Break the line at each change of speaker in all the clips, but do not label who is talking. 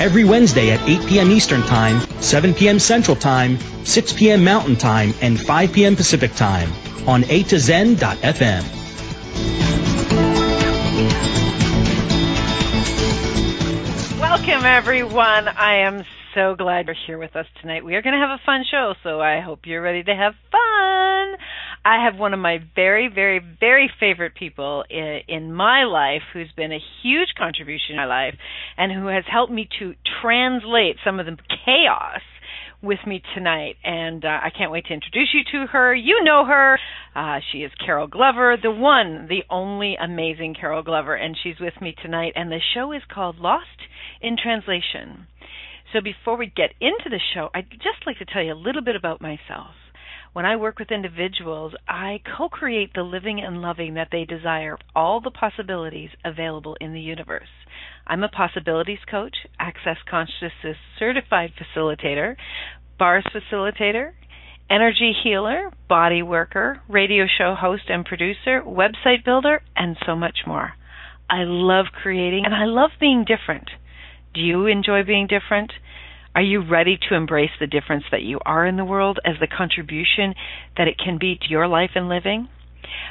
Every Wednesday at 8 p.m. Eastern Time, 7 p.m. Central Time, 6 p.m. Mountain Time, and 5 p.m. Pacific Time on A to Zen.fm.
Welcome, everyone. I am so glad you're here with us tonight. We are going to have a fun show, so I hope you're ready to have fun. I have one of my very, very, very favorite people in, in my life who's been a huge contribution in my life and who has helped me to translate some of the chaos with me tonight, and uh, I can't wait to introduce you to her. You know her. Uh, she is Carol Glover, the one, the only amazing Carol Glover, and she's with me tonight. And the show is called Lost in Translation. So before we get into the show, I'd just like to tell you a little bit about myself. When I work with individuals, I co create the living and loving that they desire, all the possibilities available in the universe. I'm a possibilities coach, access consciousness certified facilitator, bars facilitator, energy healer, body worker, radio show host and producer, website builder, and so much more. I love creating and I love being different. Do you enjoy being different? Are you ready to embrace the difference that you are in the world as the contribution that it can be to your life and living?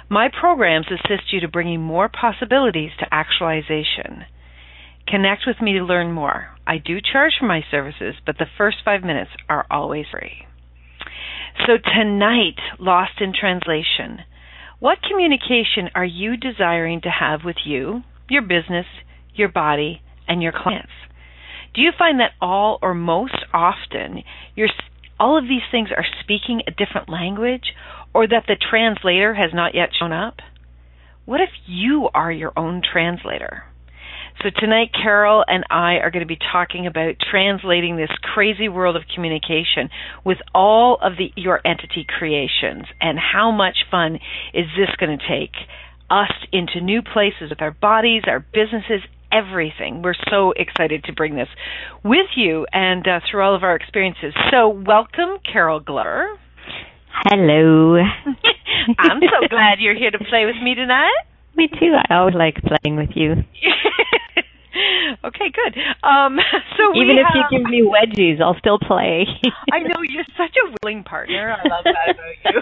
My programs assist you to bringing more possibilities to actualization. Connect with me to learn more. I do charge for my services, but the first five minutes are always free. So tonight, Lost in Translation. What communication are you desiring to have with you, your business, your body, and your clients? Do you find that all or most often you're, all of these things are speaking a different language or that the translator has not yet shown up? What if you are your own translator? So tonight, Carol and I are going to be talking about translating this crazy world of communication with all of the your entity creations, and how much fun is this going to take us into new places with our bodies, our businesses, everything. We're so excited to bring this with you and uh, through all of our experiences. So, welcome, Carol Glover.
Hello.
I'm so glad you're here to play with me tonight.
Me too. I always like playing with you.
okay, good. Um, so
even if
have...
you give me wedgies, I'll still play.
I know you're such a willing partner. I love that about you.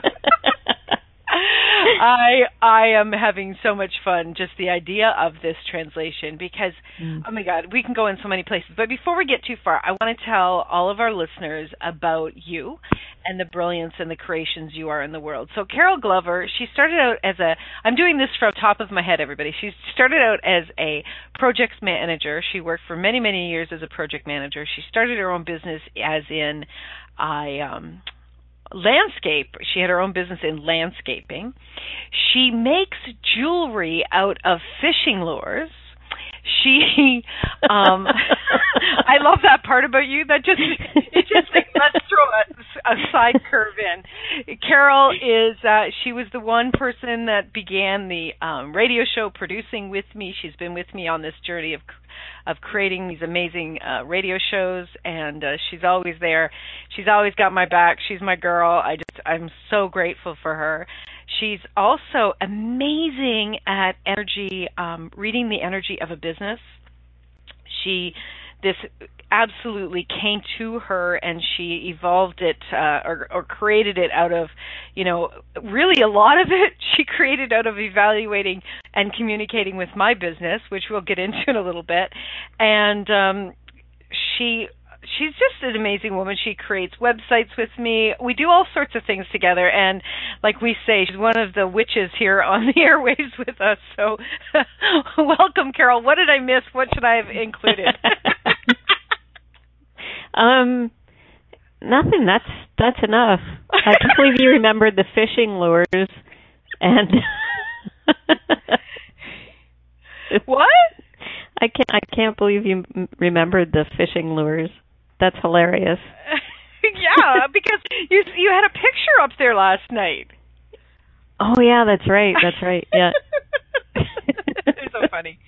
I I am having so much fun just the idea of this translation because mm. oh my god, we can go in so many places. But before we get too far, I want to tell all of our listeners about you and the brilliance and the creations you are in the world. So Carol Glover, she started out as a I'm doing this from top of my head everybody. She started out as a projects manager. She worked for many many years as a project manager. She started her own business as in I um landscape. She had her own business in landscaping. She makes jewelry out of fishing lures. She, um, I love that part about you. That just, it just like let's throw a, a side curve in. Carol is, uh, she was the one person that began the um, radio show producing with me. She's been with me on this journey of of creating these amazing uh, radio shows, and uh, she's always there. She's always got my back. She's my girl. I just I'm so grateful for her. She's also amazing at energy, um, reading the energy of a business. She this absolutely came to her and she evolved it uh, or, or created it out of you know really a lot of it she created out of evaluating and communicating with my business which we'll get into in a little bit and um she she's just an amazing woman. She creates websites with me. We do all sorts of things together, and like we say, she's one of the witches here on the airwaves with us. So, welcome, Carol. What did I miss? What should I have included?
um, nothing. That's that's enough. I can't believe you remembered the fishing lures and.
what?
I can't. I can't believe you remembered the fishing lures. That's hilarious.
yeah, because you you had a picture up there last night.
Oh yeah, that's right. That's right. Yeah.
it's so funny.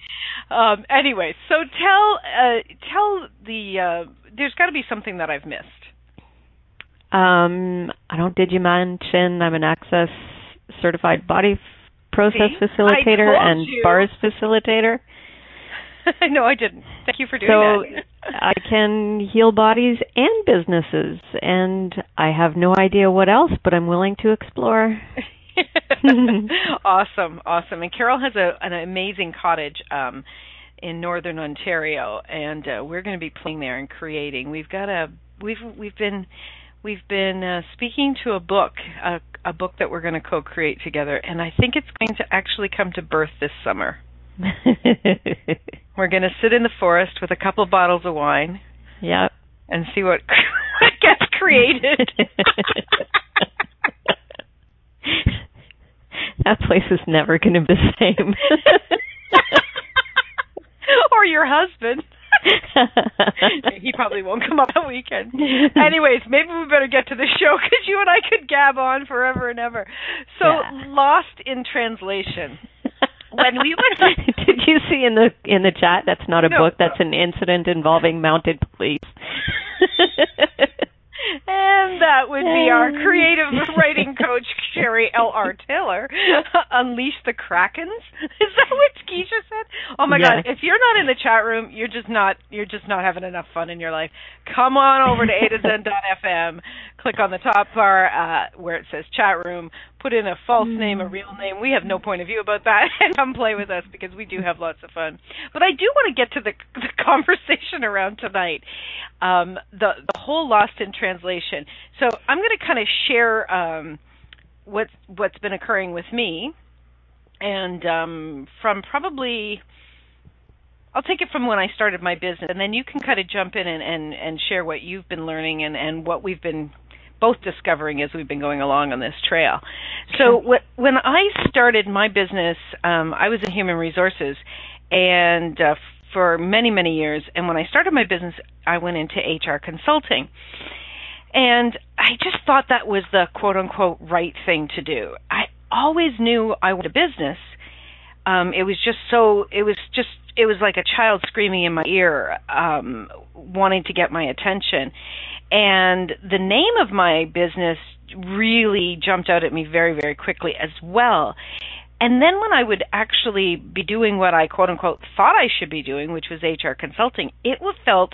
Um, anyway, so tell uh, tell the uh, there's got to be something that I've missed.
Um, I don't. Did you mention I'm an Access certified body process
See?
facilitator and
you.
bars facilitator?
no, I didn't. Thank you for doing
So
that.
So I can heal bodies and businesses, and I have no idea what else, but I'm willing to explore.
awesome, awesome. And Carol has a an amazing cottage um in northern Ontario and uh, we're going to be playing there and creating. We've got a we've we've been we've been uh, speaking to a book, a, a book that we're going to co-create together and I think it's going to actually come to birth this summer. We're going to sit in the forest with a couple bottles of wine
yep.
and see what gets created.
that place is never going to be the same.
or your husband. he probably won't come up that weekend. Anyways, maybe we better get to the show because you and I could gab on forever and ever. So,
Yeah.
lost in translation. When we were
Did you see in the in the chat that's not a
No.
book, that's an incident involving mounted police.
And that would be our creative writing coach, Sherry L.R. Taylor. Unleash the Krakens. Is that what Keisha said? Oh my
Yeah.
God! If you're not in the chat room, you're just not you're just not having enough fun in your life. Come on over to a to zen.fm. Click on the top bar uh, where it says chat room. Put in a false name, a real name. We have no point of view about that, and come play with us because we do have lots of fun. But I do want to get to the, the conversation around tonight um, the the whole lost in translation. So I'm going to kind of share um, what's what's been occurring with me, and um, from probably I'll take it from when I started my business, and then you can kind of jump in and and, and share what you've been learning and and what we've been both discovering as we've been going along on this trail. So wh- when I started my business, um, I was in human resources, and uh, for many many years. And when I started my business, I went into HR consulting, and I just thought that was the quote unquote right thing to do. I always knew I wanted a business. Um, it was just so. It was just. It was like a child screaming in my ear, um, wanting to get my attention. And the name of my business really jumped out at me very, very quickly as well. And then when I would actually be doing what I quote unquote thought I should be doing, which was HR consulting, it felt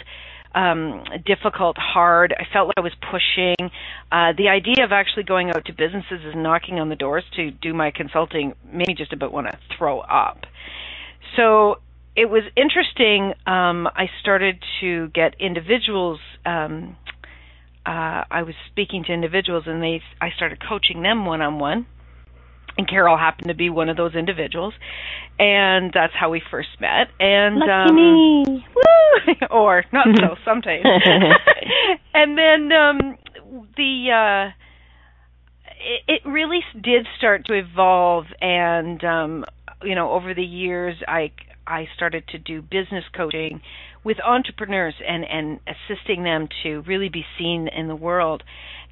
um, difficult, hard. I felt like I was pushing. Uh, the idea of actually going out to businesses and knocking on the doors to do my consulting made me just about want to throw up. So it was interesting. Um, I started to get individuals. Um, uh, I was speaking to individuals, and they I started coaching them one on one. And Carol happened to be one of those individuals, and that's how we first met. And
Lucky
um,
me.
Woo! or not so sometimes. and then um the uh it, it really did start to evolve and um you know over the years I I started to do business coaching with entrepreneurs and and assisting them to really be seen in the world.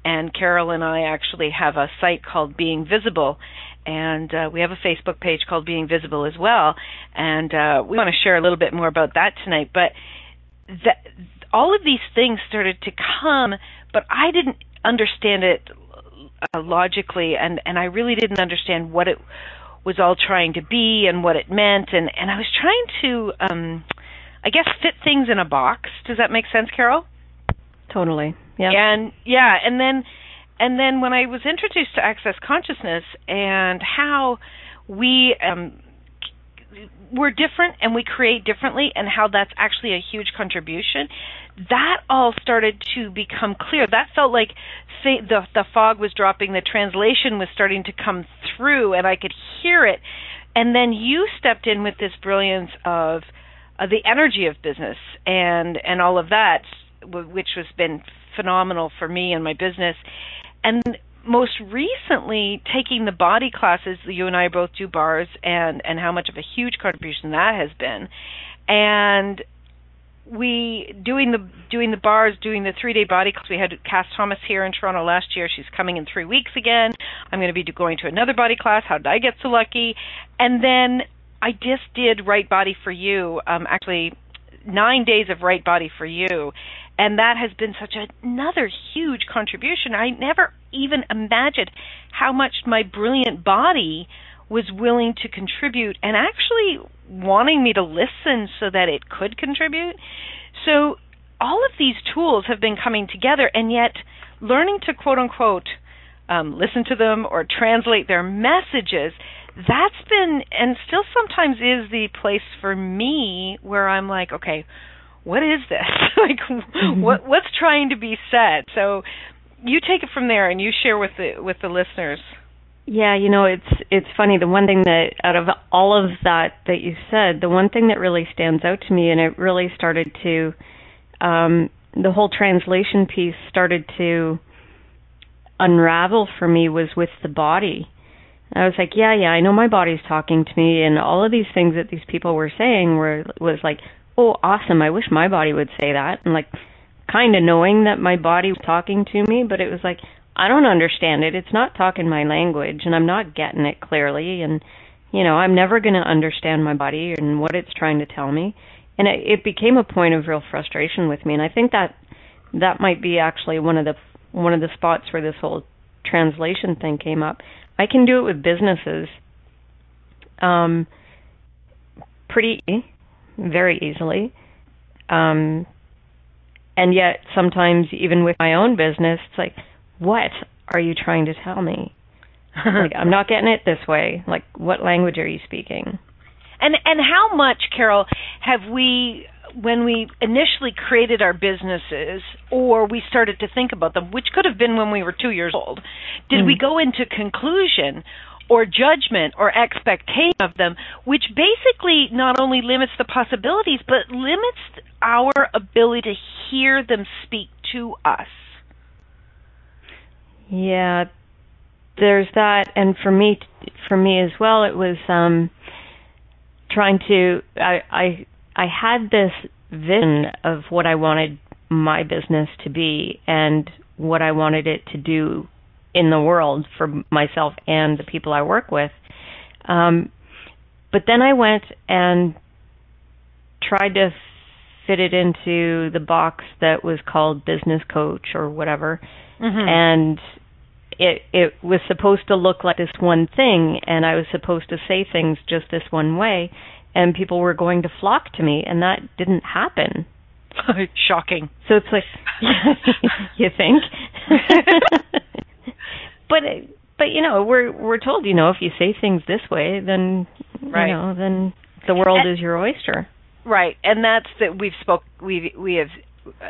And Carol and I actually have a site called Being Visible and uh, we have a Facebook page called Being Visible as well. And uh we want to share a little bit more about that tonight but that all of these things started to come, but I didn't understand it uh, logically, and and I really didn't understand what it was all trying to be and what it meant, and and I was trying to, um, I guess, fit things in a box. Does that make sense, Carol?
totally. Yeah.
And yeah, and then and then when I was introduced to Access Consciousness and how we um we're different and we create differently and how that's actually a huge contribution that all started to become clear that felt like the the fog was dropping the translation was starting to come through and I could hear it and then you stepped in with this brilliance of uh, the energy of business and and all of that which has been phenomenal for me and my business and most recently taking the body classes you and I both do bars and and how much of a huge contribution that has been and we doing the doing the bars, doing the three day body class. We had Cass Thomas here in Toronto last year. She's coming in three weeks again. I'm going to be going to another body class. How did I get so lucky? And then I just did Right Body for You. Um, actually, nine days of Right Body for You, and that has been such another huge contribution. I never even imagined how much my brilliant body was willing to contribute and actually wanting me to listen so that it could contribute. So all of these tools have been coming together, and yet learning to quote unquote um, listen to them or translate their messages that's been and still sometimes is the place for me where I'm like, okay, what is this? like mm-hmm. what what's trying to be said? So you take it from there and you share with the with the listeners.
Yeah, you know, it's it's funny. The one thing that out of all of that that you said, the one thing that really stands out to me, and it really started to, um, the whole translation piece started to unravel for me was with the body. I was like, yeah, yeah, I know my body's talking to me, and all of these things that these people were saying were was like, oh, awesome. I wish my body would say that, and like, kind of knowing that my body was talking to me, but it was like, I don't understand it. It's not talking my language and I'm not getting it clearly and you know, I'm never going to understand my body and what it's trying to tell me. And it, it became a point of real frustration with me and I think that that might be actually one of the one of the spots where this whole translation thing came up. I can do it with businesses um pretty very easily. Um and yet sometimes even with my own business it's like what are you trying to tell me? like I'm not getting it this way. Like what language are you speaking?
And and how much, Carol, have we when we initially created our businesses or we started to think about them, which could have been when we were 2 years old, did mm. we go into conclusion or judgment or expectation of them, which basically not only limits the possibilities, but limits our ability to hear them speak to us.
Yeah, there's that, and for me, for me as well, it was um, trying to. I I I had this vision of what I wanted my business to be and what I wanted it to do in the world for myself and the people I work with. Um, but then I went and tried to fit it into the box that was called business coach or whatever. Mm-hmm. And it it was supposed to look like this one thing and I was supposed to say things just this one way and people were going to flock to me and that didn't happen.
Shocking.
So it's like you think. but but you know, we're we're told, you know, if you say things this way, then right. you know, then the world and, is your oyster.
Right. And that's that we've spoke we we have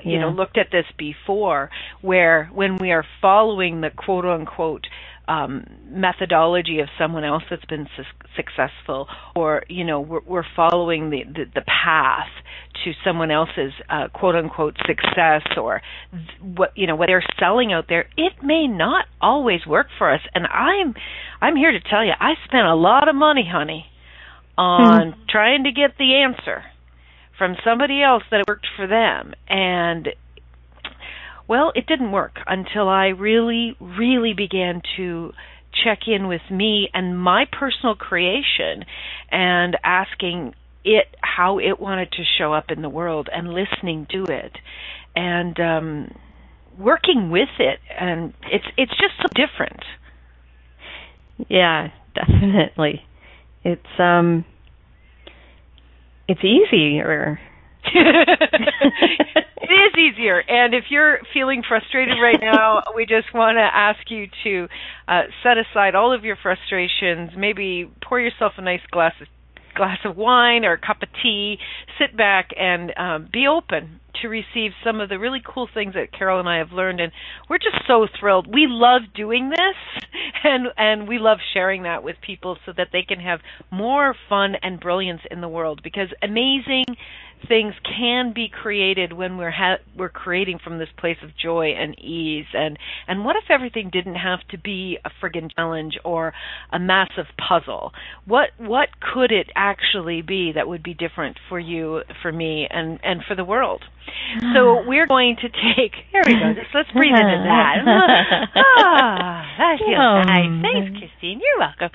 you yeah. know looked at this before where when we are following the quote unquote um, methodology of someone else that's been su- successful, or you know we're, we're following the, the, the path to someone else's uh, quote unquote success, or th- what you know what they're selling out there. It may not always work for us, and I'm I'm here to tell you I spent a lot of money, honey, on hmm. trying to get the answer from somebody else that worked for them and well it didn't work until i really really began to check in with me and my personal creation and asking it how it wanted to show up in the world and listening to it and um working with it. And it's it's just so different.
Yeah definitely. It's um it's easier.
it is easier. And if you're feeling frustrated right now, we just want to ask you to uh, set aside all of your frustrations. Maybe pour yourself a nice glass of glass of wine or a cup of tea. Sit back and um, be open to receive some of the really cool things that Carol and I have learned, and we're just so thrilled. We love doing this, and and we love sharing that with people so that they can have more fun and brilliance in the world. Because amazing things can be created when we're ha- we're creating from this place of joy and ease and and what if everything didn't have to be a friggin' challenge or a massive puzzle what what could it actually be that would be different for you for me and and for the world so we're going to take here we go let's breathe into that. Ah that feels nice. thanks christine. You're welcome.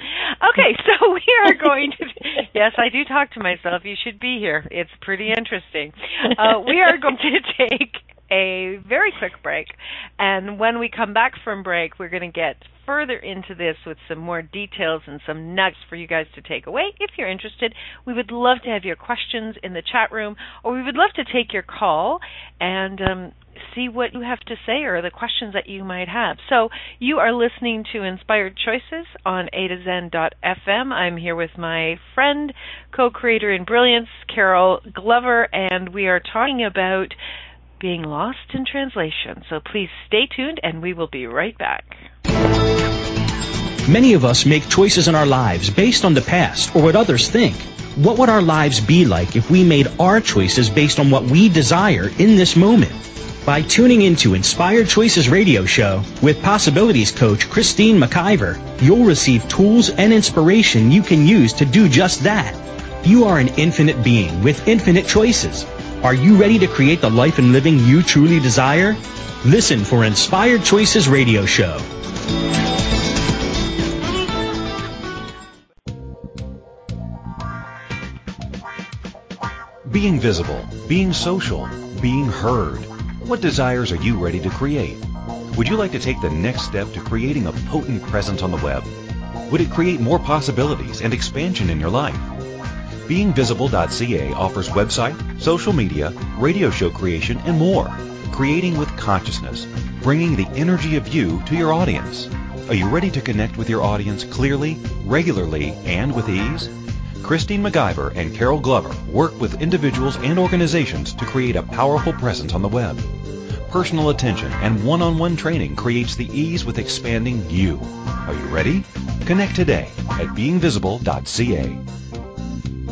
Okay so we are going to yes i do talk to myself. You should be here. It's pretty interesting. Uh, we are going to take a very quick break, and when we come back from break, we're going to get further into this with some more details and some nuggets for you guys to take away. If you're interested, we would love to have your questions in the chat room, or we would love to take your call and um, see what you have to say or the questions that you might have. So you are listening to Inspired Choices on A to Zen.fm. I'm here with my friend, co-creator in brilliance, Carol Glover, and we are talking about being lost in translation. So please stay tuned and we will be right back.
Many of us make choices in our lives based on the past or what others think. What would our lives be like if we made our choices based on what we desire in this moment? By tuning into Inspired Choices radio show with possibilities coach Christine McIver, you'll receive tools and inspiration you can use to do just that. You are an infinite being with infinite choices. Are you ready to create the life and living you truly desire? Listen for Inspired Choices radio show.
Being visible, being social, being heard. What desires are you ready to create? Would you like to take the next step to creating a potent presence on the web? Would it create more possibilities and expansion in your life? BeingVisible.ca offers website, social media, radio show creation, and more. Creating with consciousness, bringing the energy of you to your audience. Are you ready to connect with your audience clearly, regularly, and with ease? Christine McIver and Carol Glover work with individuals and organizations to create a powerful presence on the web. Personal attention and one-on-one training creates the ease with expanding you. Are you ready? Connect today at beingvisible.ca.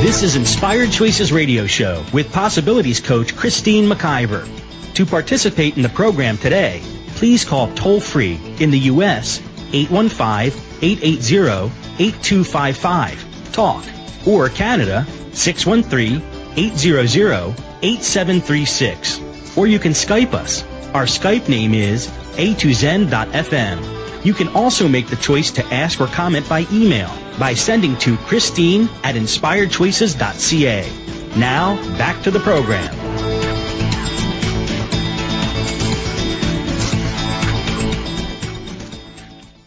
This is Inspired Choices Radio Show with Possibilities Coach Christine McIver. To participate in the program today, please call toll free in the U.S. 815-880-8255 talk or Canada 613-800-8736 or you can Skype us. Our Skype name is a2zen.fm. You can also make the choice to ask or comment by email by sending to Christine at inspiredchoices.ca. Now, back to the program.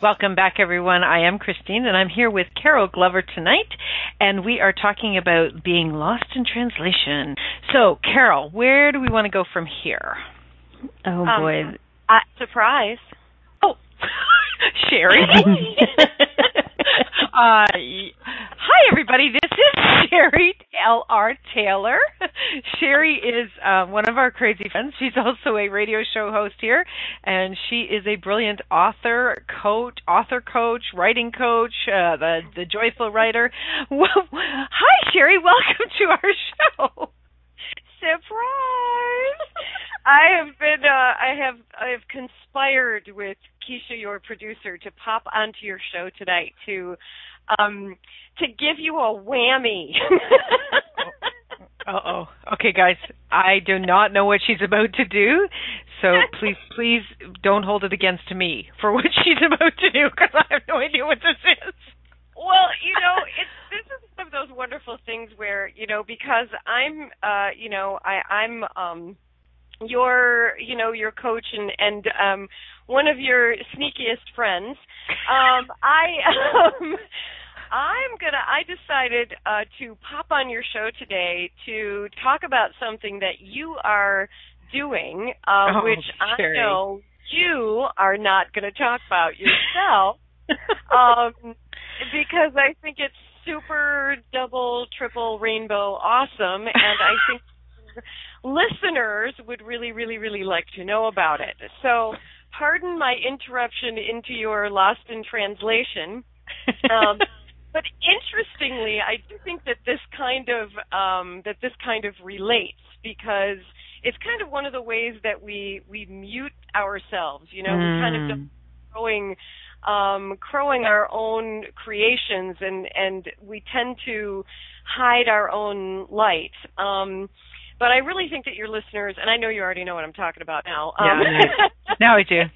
Welcome back, everyone. I am Christine, and I'm here with Carol Glover tonight, and we are talking about being lost in translation. So, Carol, where do we want to go from here?
Oh boy,
Um, uh, surprise.
Oh, Sherry. uh, hi, everybody. This is Sherry L.R. Taylor. Sherry is uh, one of our crazy friends. She's also a radio show host here, and she is a brilliant author, coach, author coach, writing coach, uh, the the joyful writer. Hi, Sherry. Welcome to our show.
Surprise! I have been uh I have I have conspired with Keisha, your producer, to pop onto your show tonight to um to give you a whammy.
Uh oh. Okay, guys, I do not know what she's about to do, so please, please don't hold it against me for what she's about to do because I have no idea what this is.
Well, you know, it's this is one of those wonderful things where you know because I'm, uh, you know, I I'm um your you know your coach and and um one of your sneakiest friends um i um i'm going to i decided uh to pop on your show today to talk about something that you are doing uh
oh,
which
Sherry.
i know you are not going to talk about yourself um because i think it's super double triple rainbow awesome and i think listeners would really, really, really like to know about it. So, pardon my interruption into your lost in translation. Um, but interestingly, I do think that this kind of um, that this kind of relates because it's kind of one of the ways that we we mute ourselves. You know,
mm.
we kind of growing um, crowing our own creations, and and we tend to hide our own light. Um, but I really think that your listeners, and I know you already know what I'm talking about now.
Um, yeah, now I do.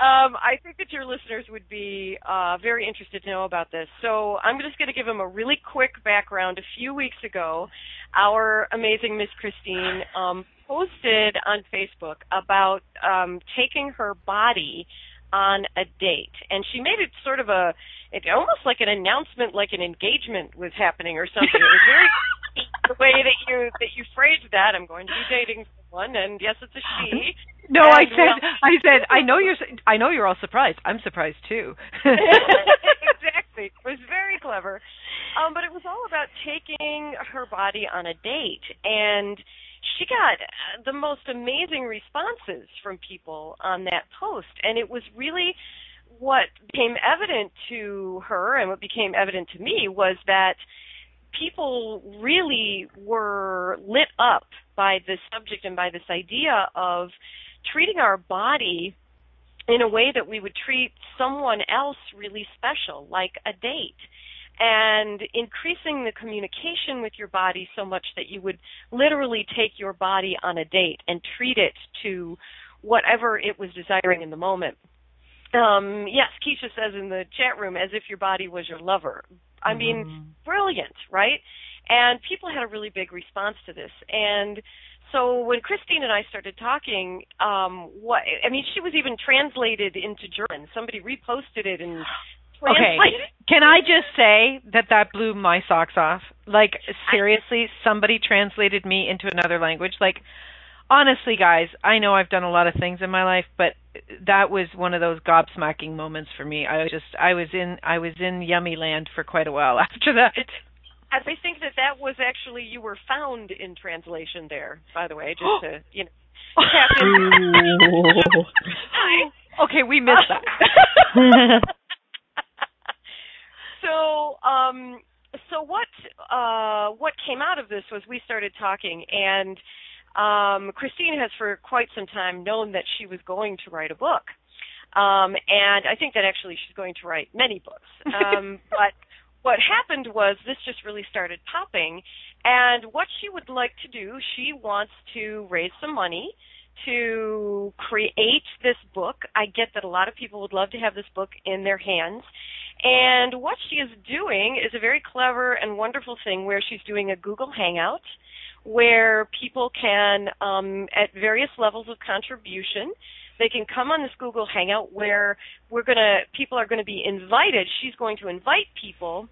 Um, I think that your listeners would be uh, very interested to know about this. So I'm just going to give them a really quick background. A few weeks ago, our amazing Miss Christine um, posted on Facebook about um, taking her body on a date, and she made it sort of a, it almost like an announcement, like an engagement was happening or something. It was very the way that you that you phrased that. I'm going to be dating someone, and yes, it's a she.
No, I said, I said, I know you're, I know you're all surprised. I'm surprised too.
exactly. It was very clever, um, but it was all about taking her body on a date, and she got uh, the most amazing responses from people on that post, and it was really what became evident to her and what became evident to me was that people really were lit up by this subject and by this idea of treating our body in a way that we would treat someone else really special, like a date. And increasing the communication with your body so much that you would literally take your body on a date and treat it to whatever it was desiring in the moment. Um, yes, Keisha says in the chat room, as if your body was your lover. I mean,
Mm-hmm.
brilliant, right? And people had a really big response to this. And so when Christine and I started talking, um, what I mean, she was even translated into German. Somebody reposted it and
Okay. Can I just say that that blew my socks off? Like seriously, somebody translated me into another language. Like honestly, guys, I know I've done a lot of things in my life, but that was one of those gobsmacking moments for me. I was just I was in I was in yummy land for quite a while after that.
I think that that was actually you were found in translation there. By the way, just to you know. tap in.
okay, we missed that.
so um so what uh what came out of this was we started talking and um Christine has for quite some time known that she was going to write a book. Um and I think that actually she's going to write many books. Um but what happened was this just really started popping and what she would like to do, she wants to raise some money to create this book. I get that a lot of people would love to have this book in their hands. And what she is doing is a very clever and wonderful thing where she's doing a Google Hangout where people can, um, at various levels of contribution, they can come on this Google Hangout where we're gonna people are gonna be invited. She's going to invite people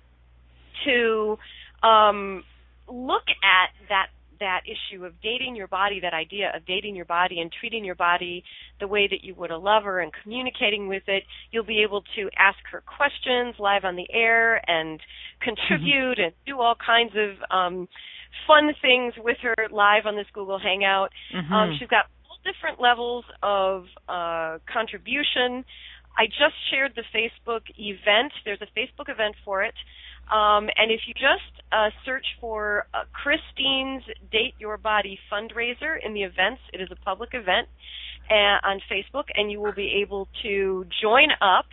to um, look at that that issue of dating your body, that idea of dating your body and treating your body the way that you would a lover and communicating with it. You'll be able to ask her questions live on the air and contribute and do all kinds of um, fun things with her live on this Google Hangout.
Mm-hmm.
Um, she's got all different levels of uh, contribution. I just shared the Facebook event. There's a Facebook event for it. Um, and if you just uh, search for uh, Christine's Date Your Body fundraiser in the events, it is a public event uh, on Facebook, and you will be able to join up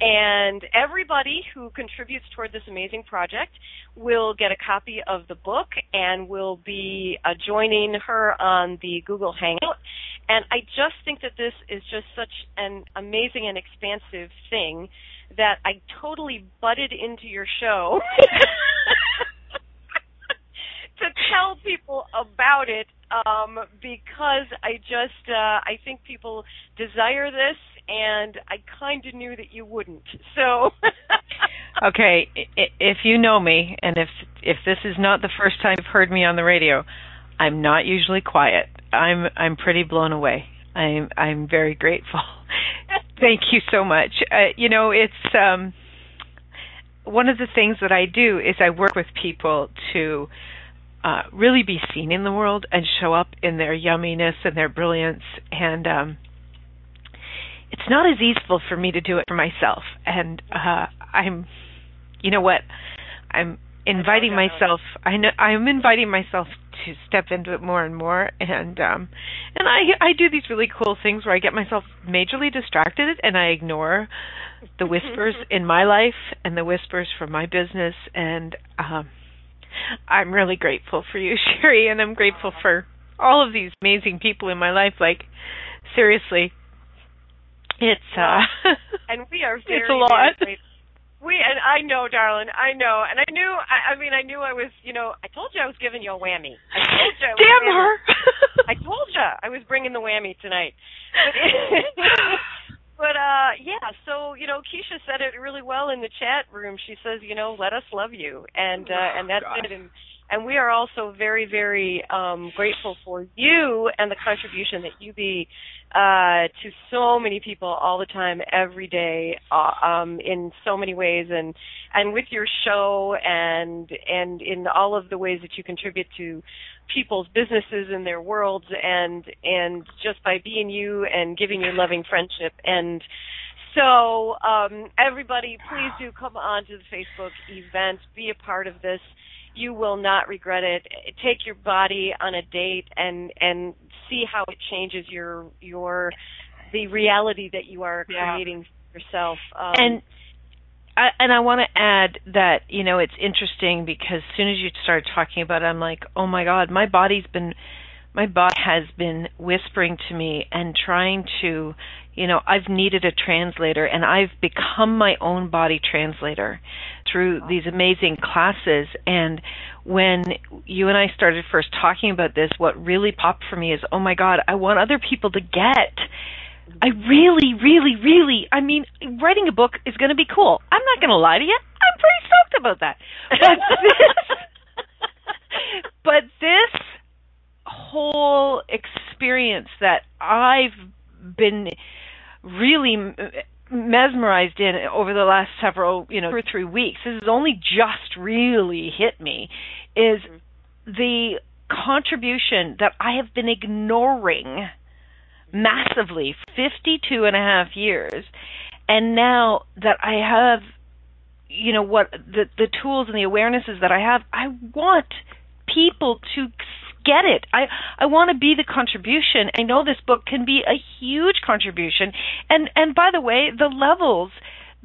and everybody who contributes toward this amazing project will get a copy of the book and will be uh, joining her on the Google Hangout. And I just think that this is just such an amazing and expansive thing that I totally butted into your show to tell people about it um, because I just uh, I think people desire this, and I kind of knew that you wouldn't. So.
okay, if you know me, and if if this is not the first time you've heard me on the radio, I'm not usually quiet. I'm I'm pretty blown away. I'm I'm very grateful. Thank you so much. Uh, you know, it's um one of the things that I do is I work with people to uh, really be seen in the world and show up in their yumminess and their brilliance. And um, it's not as easy for me to do it for myself. And uh, I'm, you know what, I'm inviting myself. I know I'm inviting myself to step into it more and more. And um, and I I do these really cool things where I get myself majorly distracted and I ignore the whispers in my life and the whispers from my business and um I'm really grateful for you, Sherry, and I'm grateful for all of these amazing people in my life. Like, seriously, it's uh,
and we are very,
it's a lot.
Very we and I know, darling, I know, and I knew. I, I mean, I knew I was. You know, I told you I was giving you a whammy. I told you. I was
Damn her!
I told you I was bringing the whammy tonight. But but uh yeah so you know keisha said it really well in the chat room she says you know let us love you and uh
oh,
and that's
God.
it and and we are also very very um grateful for you and the contribution that you be uh to so many people all the time every day uh, um in so many ways. And and with your show and and in all of the ways that you contribute to people's businesses and their worlds and and just by being you and giving your loving friendship. And so um, everybody please do come on to the facebook event be a part of this you will not regret it. Take your body on a date and and see how it changes your your the reality that you are
yeah.
creating yourself. Um,
and I, and I want to add that you know it's interesting because as soon as you start talking about it, I'm like, oh my god, my body's been, my body has been whispering to me and trying to, you know, I've needed a translator and I've become my own body translator through these amazing classes. And when you and I started first talking about this, what really popped for me is, oh my god, I want other people to get I really, really, really, I mean, writing a book is going to be cool. I'm not going to lie to you. I'm pretty stoked about that. But this, but this whole experience that I've been really mesmerized in over the last several, you know, two or three weeks, this has only just really hit me, is mm-hmm. the contribution that I have been ignoring – massively 52 and a half years and now that i have you know what the the tools and the awarenesses that i have i want people to get it. I i want to be the contribution. I know this book can be a huge contribution. And and by the way the levels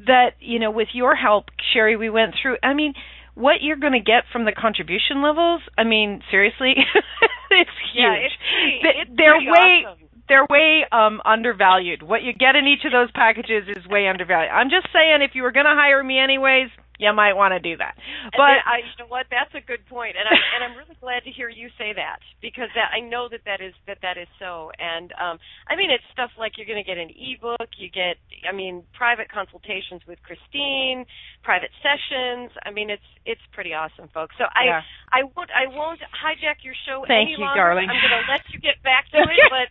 that you know with your help sherry we went through i mean what you're going to get from the contribution levels i mean seriously it's huge.
yeah, it's, it's
they're way
awesome.
they're way um undervalued. What you get in each of those packages is way undervalued. I'm just saying if you were going to hire me anyways, you might want to do that. But
I, you know what? That's a good point, and I'm and I'm really glad to hear you say that because that I know that that is that that is so. And um, I mean, it's stuff like you're going to get an ebook. You get, I mean, private consultations with Christine, private sessions. I mean, it's it's pretty awesome, folks. So I
yeah.
I won't I won't hijack your show
Thank
any
you,
longer.
darling.
I'm going to let you get back to it, but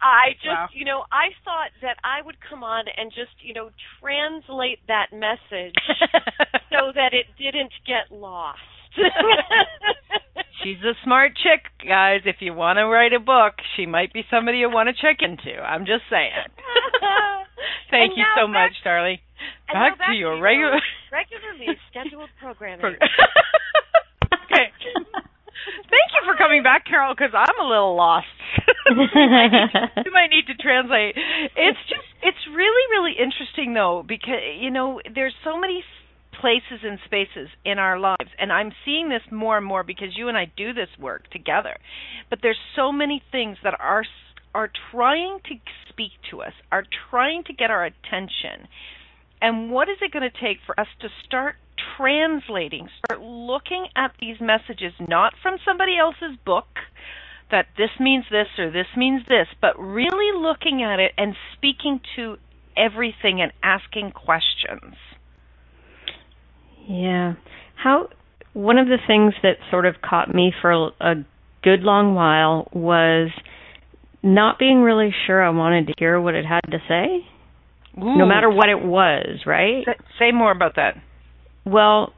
I just,
wow.
you know, I thought that I would come on and just, you know, translate that message so that it didn't get lost.
She's a smart chick, guys. If you want to write a book, she might be somebody you want to check into. I'm just saying. Thank
and
you so much, Charlie.
Back,
back, to your
to
regular
regularly scheduled programming.
okay. Thank you for coming back, Carol, because I'm a little lost. you, might you, might need to translate. It's just, it's really really interesting though because you know there's so many places and spaces in our lives and I'm seeing this more and more because you and I do this work together. But there's so many things that are are trying to speak to us, are trying to get our attention. And what is it going to take for us to start translating, start looking at these messages not from somebody else's book that this means this or this means this, but really looking at it and speaking to everything and asking questions.
Yeah. How one of the things that sort of caught me for a good long while was not being really sure I wanted to hear what it had to say.
Ooh.
No matter what it was, right?
Say more about that.
Well,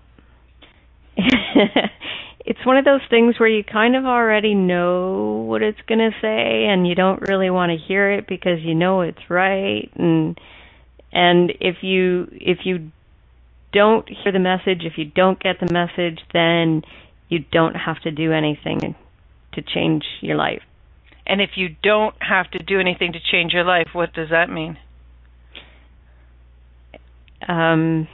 it's one of those things where you kind of already know what it's going to say and you don't really want to hear it because you know it's right and and if you if you don't hear the message, if you don't get the message, then you don't have to do anything to change your life.
And if you don't have to do anything to change your life, what does that mean?
Um,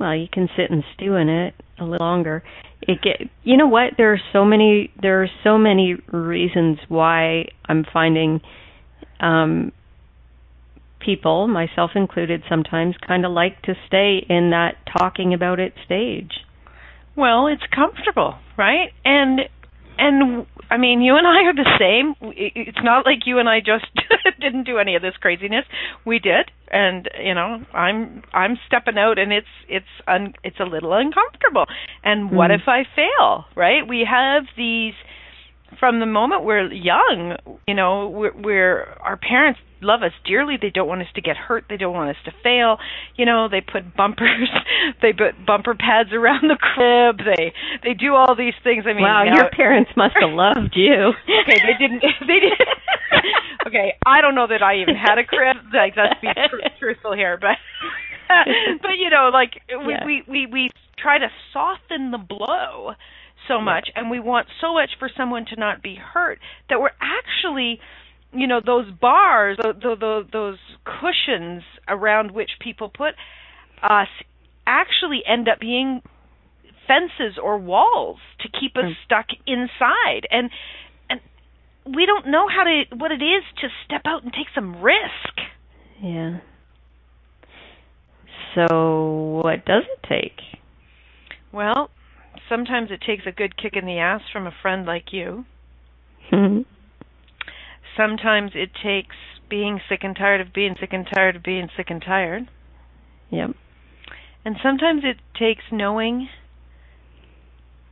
well, you can sit and stew in it a little longer. It get you know what? There are so many there are so many reasons why I'm finding um people, myself included sometimes kind of like to stay in that talking about it stage.
Well, it's comfortable, right? And and I mean, you and I are the same. It's not like you and I just didn't do any of this craziness. We did, and you know, I'm I'm stepping out, and it's it's un, it's a little uncomfortable. And what mm. if I fail? Right? We have these from the moment we're young. You know, we're, we're our parents love us dearly. They don't want us to get hurt. They don't want us to fail. You know, they put bumpers, they put bumper pads around the crib. They they do all these things. I mean,
wow,
now,
your parents must have loved you.
okay, they didn't. They did. okay, I don't know that I even had a crib. Like let's be tr- truthful here, but but you know, like we, yeah. we we we try to soften the blow so much, and we want so much for someone to not be hurt that we're actually you know those bars the, the, the, those cushions around which people put us actually end up being fences or walls to keep us mm. stuck inside. And and we don't know how to what it is to step out and take some risk.
Yeah. So what does it take?
Well sometimes it takes a good kick in the ass from a friend like you mm-hmm. sometimes it takes being sick and tired of being sick and tired of being sick and tired.
Yep.
And sometimes it takes knowing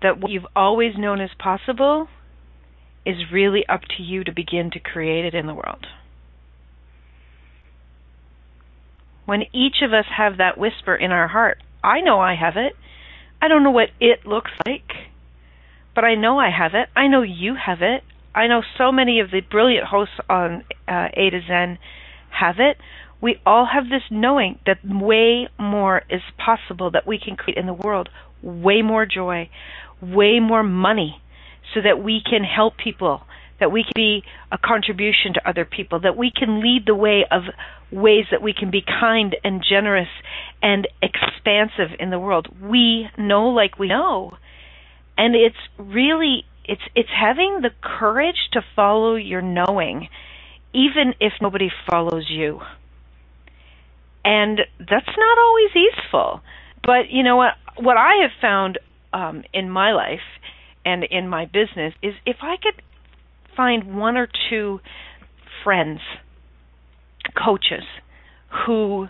that what you've always known is possible is really up to you to begin to create it in the world. When each of us have that whisper in our heart, I know I have it. I don't know what it looks like, but I know I have it. I know you have it. I know so many of the brilliant hosts on uh, A to Zen have it. We all have this knowing that way more is possible that we can create in the world, way more joy, way more money, so that we can help people, that we can be a contribution to other people, that we can lead the way of ways that we can be kind and generous and expansive in the world. We know like we know. And it's really it's it's having the courage to follow your knowing even if nobody follows you and that's not always easeful but you know what what i have found um in my life and in my business is if i could find one or two friends coaches who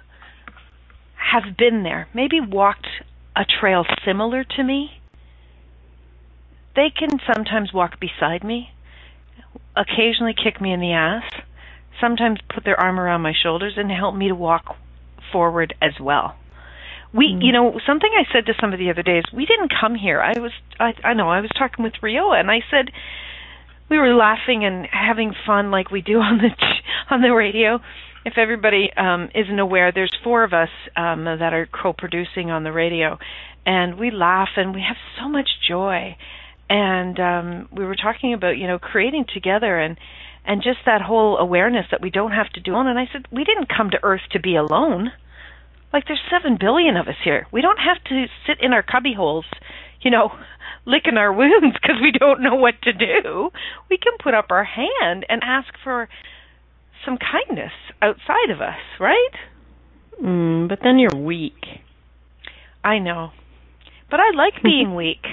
have been there maybe walked a trail similar to me they can sometimes walk beside me, occasionally kick me in the ass, sometimes put their arm around my shoulders and help me to walk forward as well. We, mm. you know, something I said to somebody the other day is we didn't come here. I was, I, I know, I was talking with Rioa, and I said we were laughing and having fun like we do on the on the radio. If everybody um, isn't aware, there's four of us um, that are co-producing on the radio, and we laugh and we have so much joy and um, we were talking about you know creating together and and just that whole awareness that we don't have to do alone. And I said, we didn't come to Earth to be alone. Like there's seven billion of us here. We don't have to sit in our cubby holes, you know, licking our wounds because we don't know what to do. We can put up our hand and ask for some kindness outside of us, right?
Mm, but then you're weak.
I know. But I like being weak.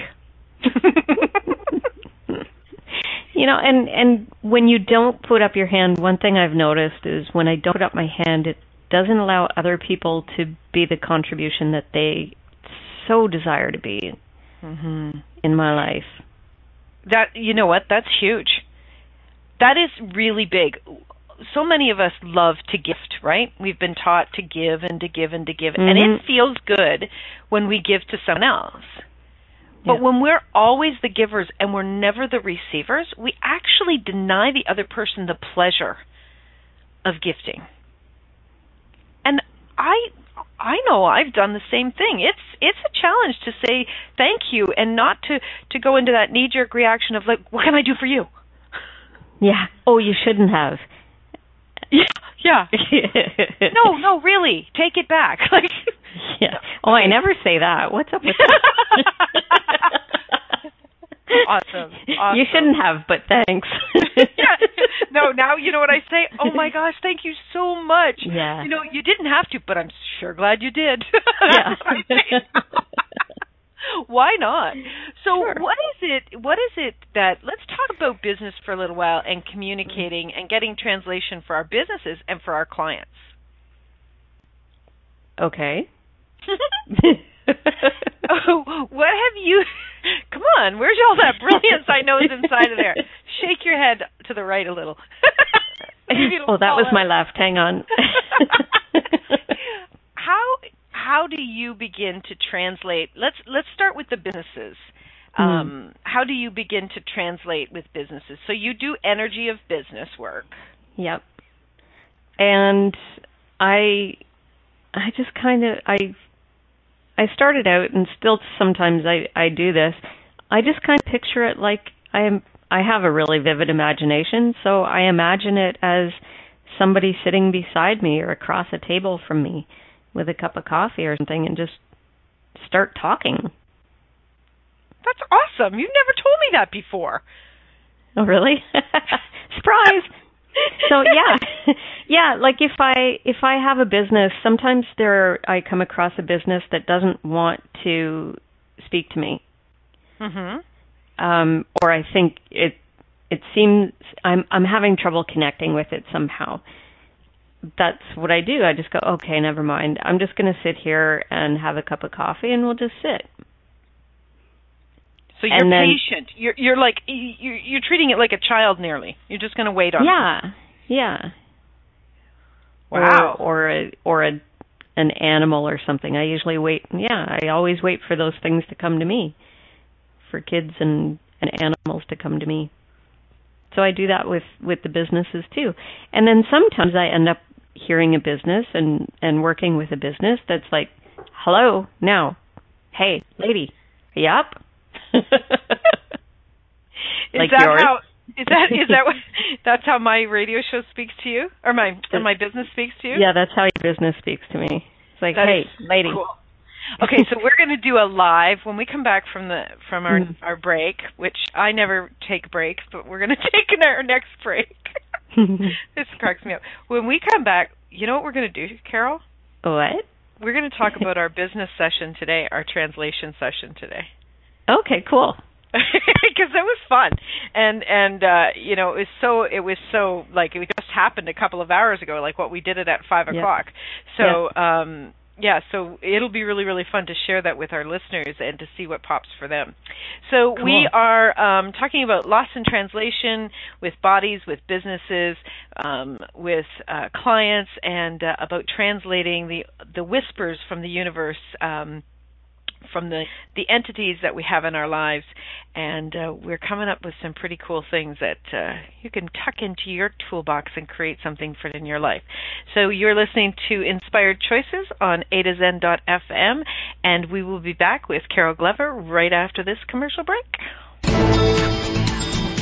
you know, and and when you don't put up your hand, one thing I've noticed is when I don't put up my hand, it doesn't allow other people to be the contribution that they so desire to be
mm-hmm.
in my life.
That you know what? That's huge. That is really big. So many of us love to gift, right? We've been taught to give and to give and to give,
mm-hmm.
and it feels good when we give to someone else. But
Yeah.
when we're always the givers and we're never the receivers, we actually deny the other person the pleasure of gifting. And I I know I've done the same thing. It's it's a challenge to say thank you and not to to go into that knee jerk reaction of like what can I do for you?
Yeah. Oh, you shouldn't have.
Yeah. Yeah. No, no, really. Take it back. Like
yeah. Oh, I never say that. What's up with that?
Awesome.
You shouldn't have, but thanks.
yeah. No, now you know what I say? Oh my gosh, thank you so much.
Yeah.
You know, you didn't have to, but I'm sure glad you did.
Yeah.
That's what I say. Why not? So
Sure.
what is it what is it that let's talk about business for a little while and communicating and getting translation for our businesses and for our clients.
Okay.
oh, what have you Come on, where's all that brilliance I know is inside of there? Shake your head to the right a little.
Oh, that was my
out.
left. Hang on.
how how do you begin to translate let's let's start with the businesses um, how do you begin to translate with businesses so you do energy of business work
Yep. And I I just kind of I I started out and still sometimes I I do this. I just kind of picture it like I am I have a really vivid imagination, so I imagine it as somebody sitting beside me or across a table from me with a cup of coffee or something and just start talking.
that's awesome you've never told me that before
Oh, really? Surprise. so yeah. yeah, like if I if I have a business, sometimes there I come across a business that doesn't want to speak to me.
mhm
Um or I think it it seems I'm I'm having trouble connecting with it somehow. That's what I do. I just go, "Okay, never mind. I'm just going to sit here and have a cup of coffee and we'll just sit."
So you're
then-
patient you're you're like you're you're treating it like a child nearly you're just going to wait on it.
Yeah. Yeah.
wow
or or a, or a an animal or something. I usually wait. Yeah, I always wait for those things to come to me, for kids and and animals to come to me. So I do that with with the businesses too. And then sometimes I end up hearing a business and and working with a business that's like, "Hello, now. Hey, lady, are you up?"
is
like
that
yours.
how is that is that what that's how my radio show speaks to you or my or my business speaks to you
yeah, that's how your business speaks to me. It's like,
That
"Hey, lady."
Cool. Okay, so we're going to do a live when we come back from the from our
Mm.
our break, which I never take breaks, but we're going to take our next break. this cracks me up. When we come back, you know what we're going to do, Carol?
what?
We're going to talk about our business session today, our translation session today.
Okay, cool.
because it was fun. And and uh you know it was so it was so like it just happened a couple of hours ago like what we did it at five
Yeah.
o'clock. So um yeah so it'll be really really fun to share that with our listeners and to see what pops for them. So we are um talking about loss in translation with bodies with businesses um with uh clients and uh, about translating the the whispers from the universe um from the the entities that we have in our lives and uh, we're coming up with some pretty cool things that uh, you can tuck into your toolbox and create something for in your life. So you're listening to Inspired Choices on A to Zen.fm and we will be back with Carol Glover right after this commercial break.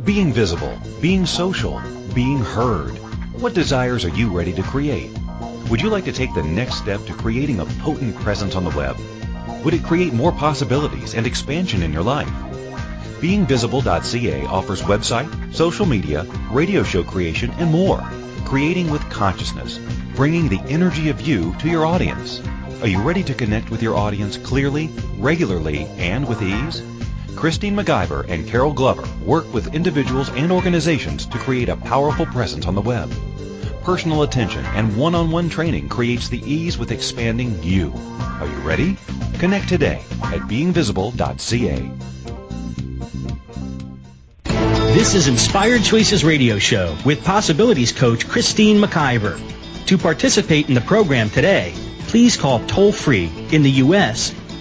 Being visible, being social, being heard. What desires are you ready to create? Would you like to take the next step to creating a potent presence on the web? Would it create more possibilities and expansion in your life? BeingVisible.ca offers website, social media, radio show creation, and more. Creating with consciousness, bringing the energy of you to your audience. Are you ready to connect with your audience clearly, regularly, and with ease? Christine McIver and Carol Glover work with individuals and organizations to create a powerful presence on the web. Personal attention and one-on-one training creates the ease with expanding you. Are you ready? Connect today at beingvisible.ca.
This is Inspired Choices Radio Show with Possibilities Coach Christine McIver. To participate in the program today, please call toll free in the U.S.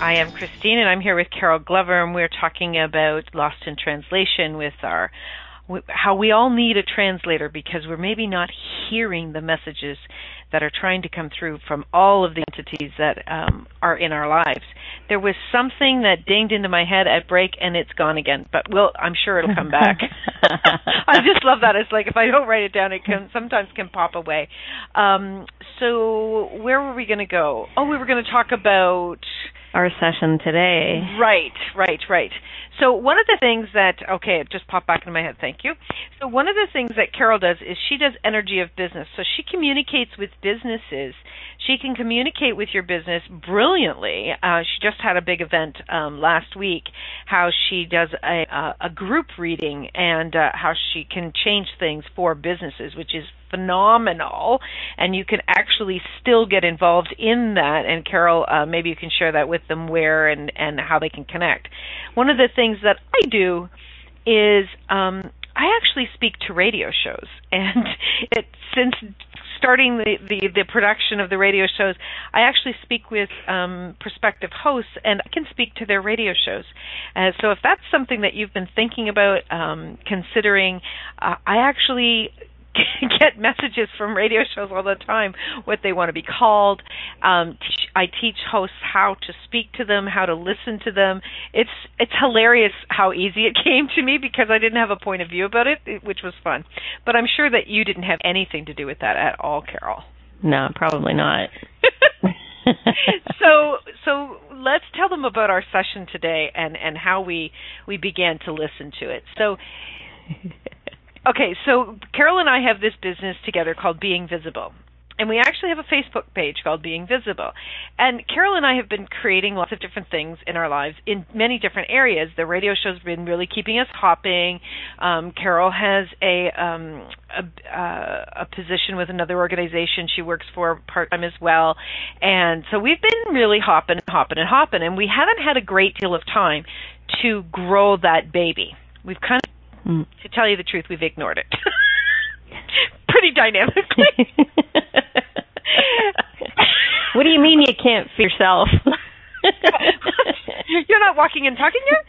I am Christine, and I'm here with Carol Glover, and we're talking about Lost in Translation with our how we all need a translator because we're maybe not hearing the messages that are trying to come through from all of the entities that um, are in our lives. There was something that dinged into my head at break, and it's gone again. But we'll, I'm sure it'll come back. I just love that. It's like if I don't write it down, it can sometimes can pop away. Um, so where were we going to go? Oh, we were going to talk about
our session today.
Right, right, right. So one of the things that okay, it just popped back into my head. Thank you. So one of the things that Carol does is she does energy of business. So she communicates with businesses. She can communicate with your business brilliantly. Uh, she just had a big event um, last week. How she does a, a, a group reading and uh, how she can change things for businesses, which is phenomenal and you can actually still get involved in that and carol uh, maybe you can share that with them where and and how they can connect one of the things that i do is um i actually speak to radio shows and it since starting the, the, the production of the radio shows, I actually speak with um, prospective hosts, and I can speak to their radio shows. Uh, so if that's something that you've been thinking about, um, considering, uh, I actually get messages from radio shows all the time what they want to be called. Um, I teach hosts how to speak to them, how to listen to them. It's it's hilarious how easy it came to me because I didn't have a point of view about it, which was fun. But I'm sure that you didn't have anything to do with that at all, Carol.
No, probably not.
so so let's tell them about our session today and and how we we began to listen to it. So Okay, so Carol and I have this business together called Being Visible. and we actually have a Facebook page called Being Visible. And Carol and I have been creating lots of different things in our lives in many different areas. The radio show's been really keeping us hopping. Um, Carol has a um, a, uh, a position with another organization she works for part time as well, and so we've been really hopping, and hopping, and hopping. And we haven't had a great deal of time to grow that baby. We've kind of, mm. to tell you the truth, we've ignored it. pretty dynamically.
what do you mean you can't feed yourself?
You're not walking and talking yet?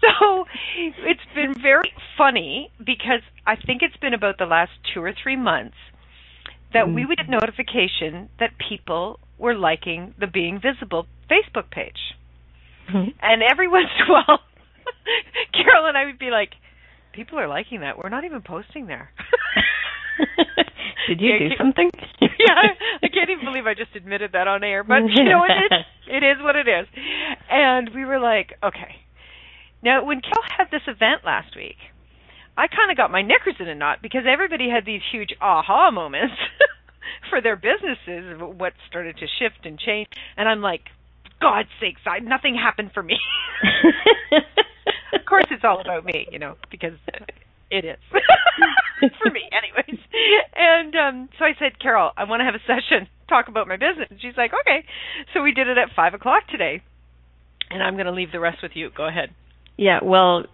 so it's been very funny because I think it's been about the last two or three months that mm. we would get notification that people were liking the Being Visible Facebook page. Mm-hmm. And every once in a while, Carol and I would be like, people are liking that. We're not even posting there.
Did you yeah, do something?
yeah, I can't even believe I just admitted that on air. But you know, it is, it is what it is. And we were like, okay. Now, when Kel had this event last week, I kind of got my knickers in a knot because everybody had these huge aha moments for their businesses, of what started to shift and change. And I'm like, God's sakes, I, nothing happened for me. Of course, it's all about me, you know, because it is for me, anyways. And um, so I said, Carol, I want to have a session, talk about my business. And she's like, okay. So we did it at five o'clock today, and I'm going to leave the rest with you. Go ahead.
Yeah. Well.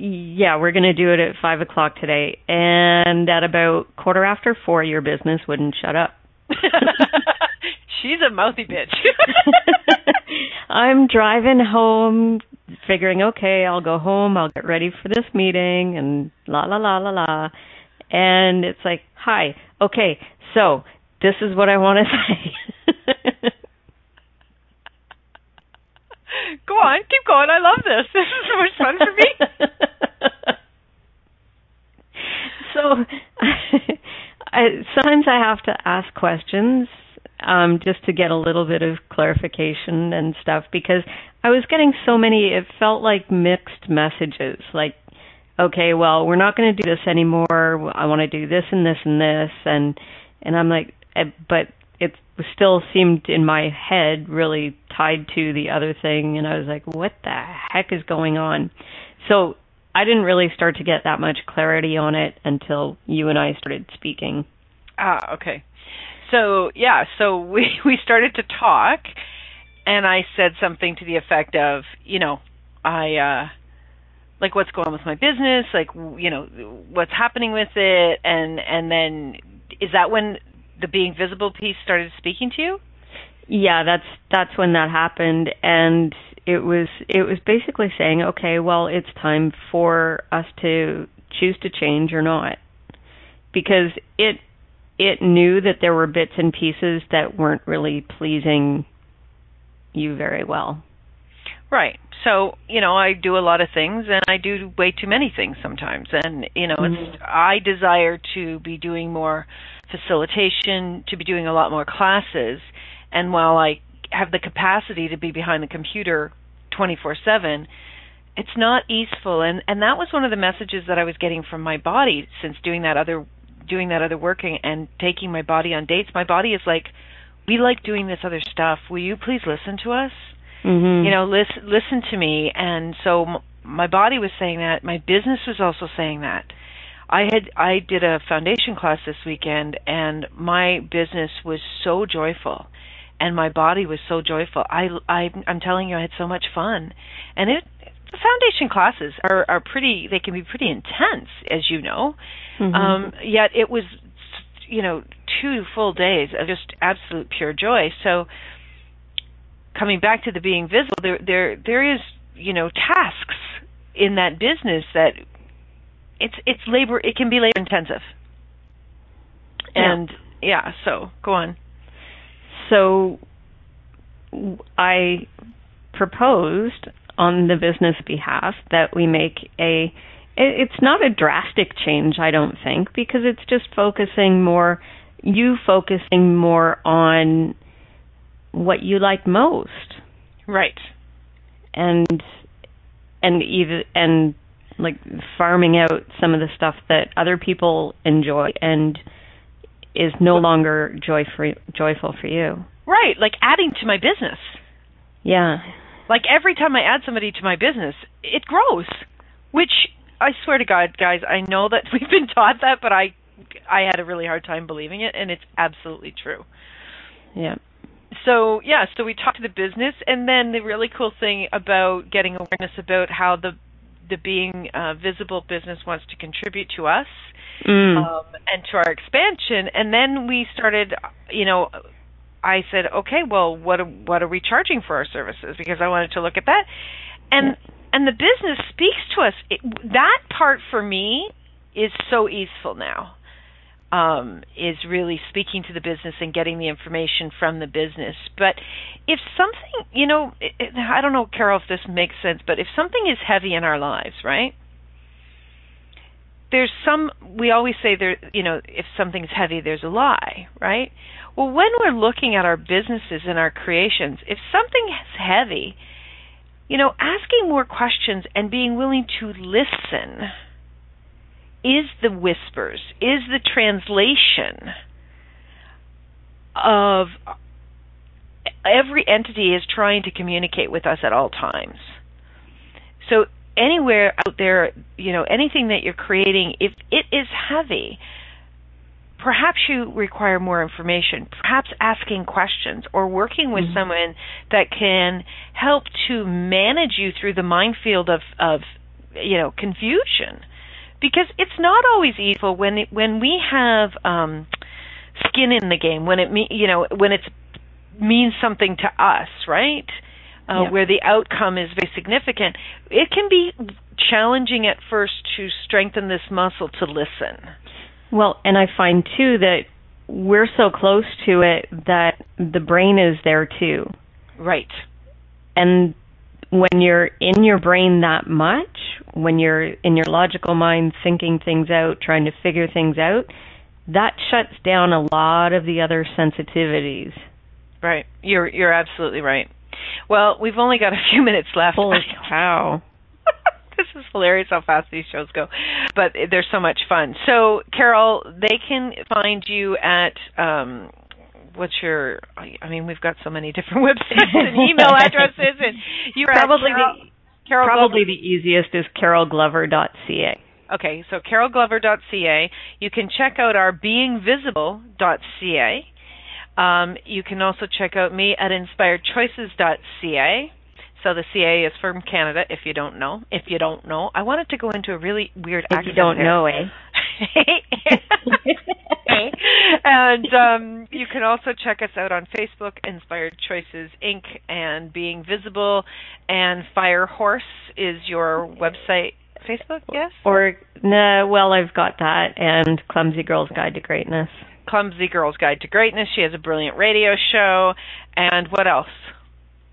Yeah, we're going to do it at five o'clock today, and at about quarter after four, your business wouldn't shut up.
She's a mouthy bitch.
I'm driving home figuring, okay, I'll go home, I'll get ready for this meeting and la la la la la. And it's like, hi, okay, so this is what I want to say.
go on, keep going. I love this. This is so much fun for me.
so I, sometimes I have to ask questions um, just to get a little bit of clarification and stuff because I was getting so many. It felt like mixed messages, like, okay, well, we're not going to do this anymore. I want to do this and this and this, and and I'm like, eh, but it still seemed in my head really tied to the other thing, and I was like, what the heck is going on? So I didn't really start to get that much clarity on it until you and I started speaking.
Ah, okay so yeah, so we we started to talk, and I said something to the effect of, you know, I uh like what's going on with my business, like you know, what's happening with it, and and then is that when the being visible piece started speaking to you?
Yeah, that's that's when that happened, and it was it was basically saying, okay, well, it's time for us to choose to change or not, because it it knew that there were bits and pieces that weren't really pleasing you very well.
Right. So, you know, I do a lot of things and I do way too many things sometimes. And, you know, mm-hmm. it's I desire to be doing more facilitation, to be doing a lot more classes. And while I have the capacity to be behind the computer 24/7, it's not easeful and and that was one of the messages that I was getting from my body since doing that other doing that other work and taking my body on dates, my body is like, we like doing this other stuff. Will you please listen to us?
Mm-hmm.
You know, listen listen to me. And so m- my body was saying that. My business was also saying that. I had I did a foundation class this weekend, and my business was so joyful, and my body was so joyful. I I I'm telling you, I had so much fun, and it foundation classes are are pretty they can be pretty intense as you know. Mm-hmm. um yet it was you know two full days of just absolute pure joy. So coming back to the being visible there there there is you know tasks in that business that it's it's labor it can be labor intensive. And yeah, yeah so go on.
So i proposed on the business behalf that we make a it's not a drastic change I don't think because it's just focusing more you focusing more on what you like most
right
and and even and like farming out some of the stuff that other people enjoy and is no longer joy for, joyful for you.
Right, like adding to my business.
Yeah.
Like every time I add somebody to my business, it grows. Which I swear to God, guys, I know that we've been taught that, but I I had a really hard time believing it and it's absolutely true.
Yeah.
So, yeah, so we talked to the business and then the really cool thing about getting awareness about how the the being uh, visible business wants to contribute to us
mm.
um, and to our expansion. And then we started, you know, I said, okay, well, what what are we charging for our services? Because I wanted to look at that, and yeah. and the business speaks to us. It, that part for me is so easeful now. Um, is really speaking to the business and getting the information from the business. But if something, you know, it, it, I don't know, Carol, if this makes sense, but if something is heavy in our lives, right? There's some. We always say there, you know, if something's heavy, there's a lie, right? Well, when we're looking at our businesses and our creations, if something is heavy, you know, asking more questions and being willing to listen is the whispers, is the translation of every entity is trying to communicate with us at all times. So anywhere out there, you know, anything that you're creating, if it is heavy, perhaps you require more information, perhaps asking questions or working with mm-hmm. someone that can help to manage you through the minefield of, of you know, confusion. Because it's not always evil when it, when we have um, skin in the game, when it me, you know, when it means something to us, right? Uh, yeah. Where the outcome is very significant, it can be challenging at first to strengthen this muscle to listen.
Well, and I find too that we're so close to it that the brain is there too.
Right.
And when you're in your brain that much, when you're in your logical mind thinking things out, trying to figure things out, that shuts down a lot of the other sensitivities.
Right. You're you're absolutely right. Well, we've only got a few minutes left.
Holy cow.
this is hilarious how fast these shows go, but they're so much fun. So, Carol, they can find you at um, what's your? I mean, we've got so many different websites and email addresses, and you're
probably
Carol,
the Carol probably Glover. the easiest is carolglover.ca.
Okay, so carolglover.ca. You can check out our beingvisible.ca. Um, you can also check out me at inspiredchoices.ca. So the CA is from Canada. If you don't know, if you don't know, I wanted to go into a really weird
if
accent.
If you don't
there.
know, eh?
and um, you can also check us out on Facebook, Inspired Choices Inc. and Being Visible, and Fire Horse is your website. Facebook, yes?
Or no, well, I've got that, and Clumsy Girl's Guide to Greatness.
Clumsy Girl's Guide to Greatness. She has a brilliant radio show, and what else?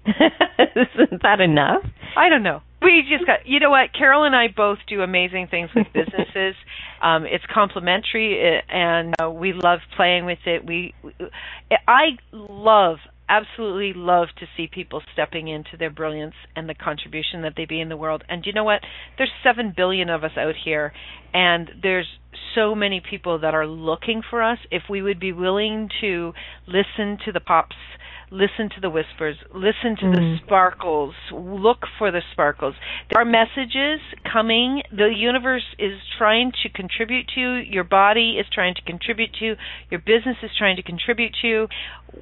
Isn't that enough?
I don't know. We just got, you know what? Carol and I both do amazing things with businesses. um, it's complementary, uh, and uh, we love playing with it. We, I love, absolutely love to see people stepping into their brilliance and the contribution that they be in the world. And you know what? There's seven billion of us out here, and there's so many people that are looking for us. If we would be willing to listen to the pops listen to the whispers, listen to mm. the sparkles, look for the sparkles. There are messages coming. The universe is trying to contribute to, you, your body is trying to contribute to, you, your business is trying to contribute to. you.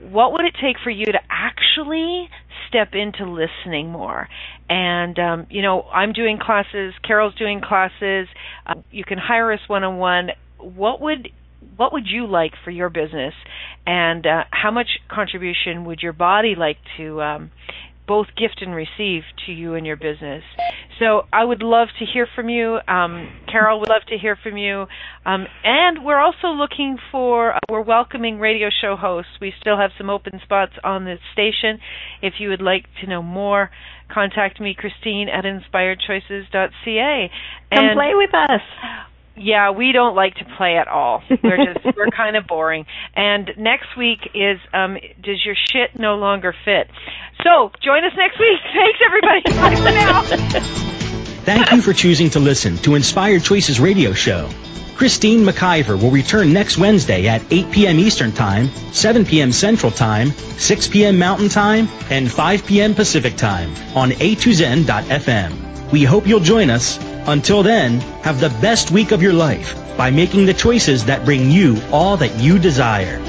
What would it take for you to actually step into listening more? And, um, you know, I'm doing classes, Carol's doing classes, uh, you can hire us one on one. What would what would you like for your business, and uh, how much contribution would your body like to um, both gift and receive to you and your business. So I would love to hear from you. Um, Carol would love to hear from you. Um, and we're also looking for, uh, we're welcoming radio show hosts. We still have some open spots on the station. If you would like to know more, contact me, Christine at inspiredchoices.ca.
Come play with us.
Yeah, we don't like to play at all. We're just we're kind of boring. And next week is um does your shit no longer fit? So, join us next week. Thanks everybody. Bye for now.
Thank you for choosing to listen to Inspired Choices Radio Show. Christine McIver will return next Wednesday at 8 p.m. Eastern Time, 7 p.m. Central Time, 6 p.m. Mountain Time, and 5 p.m. Pacific Time on a2zen.fm. We hope you'll join us. Until then, have the best week of your life by making the choices that bring you all that you desire.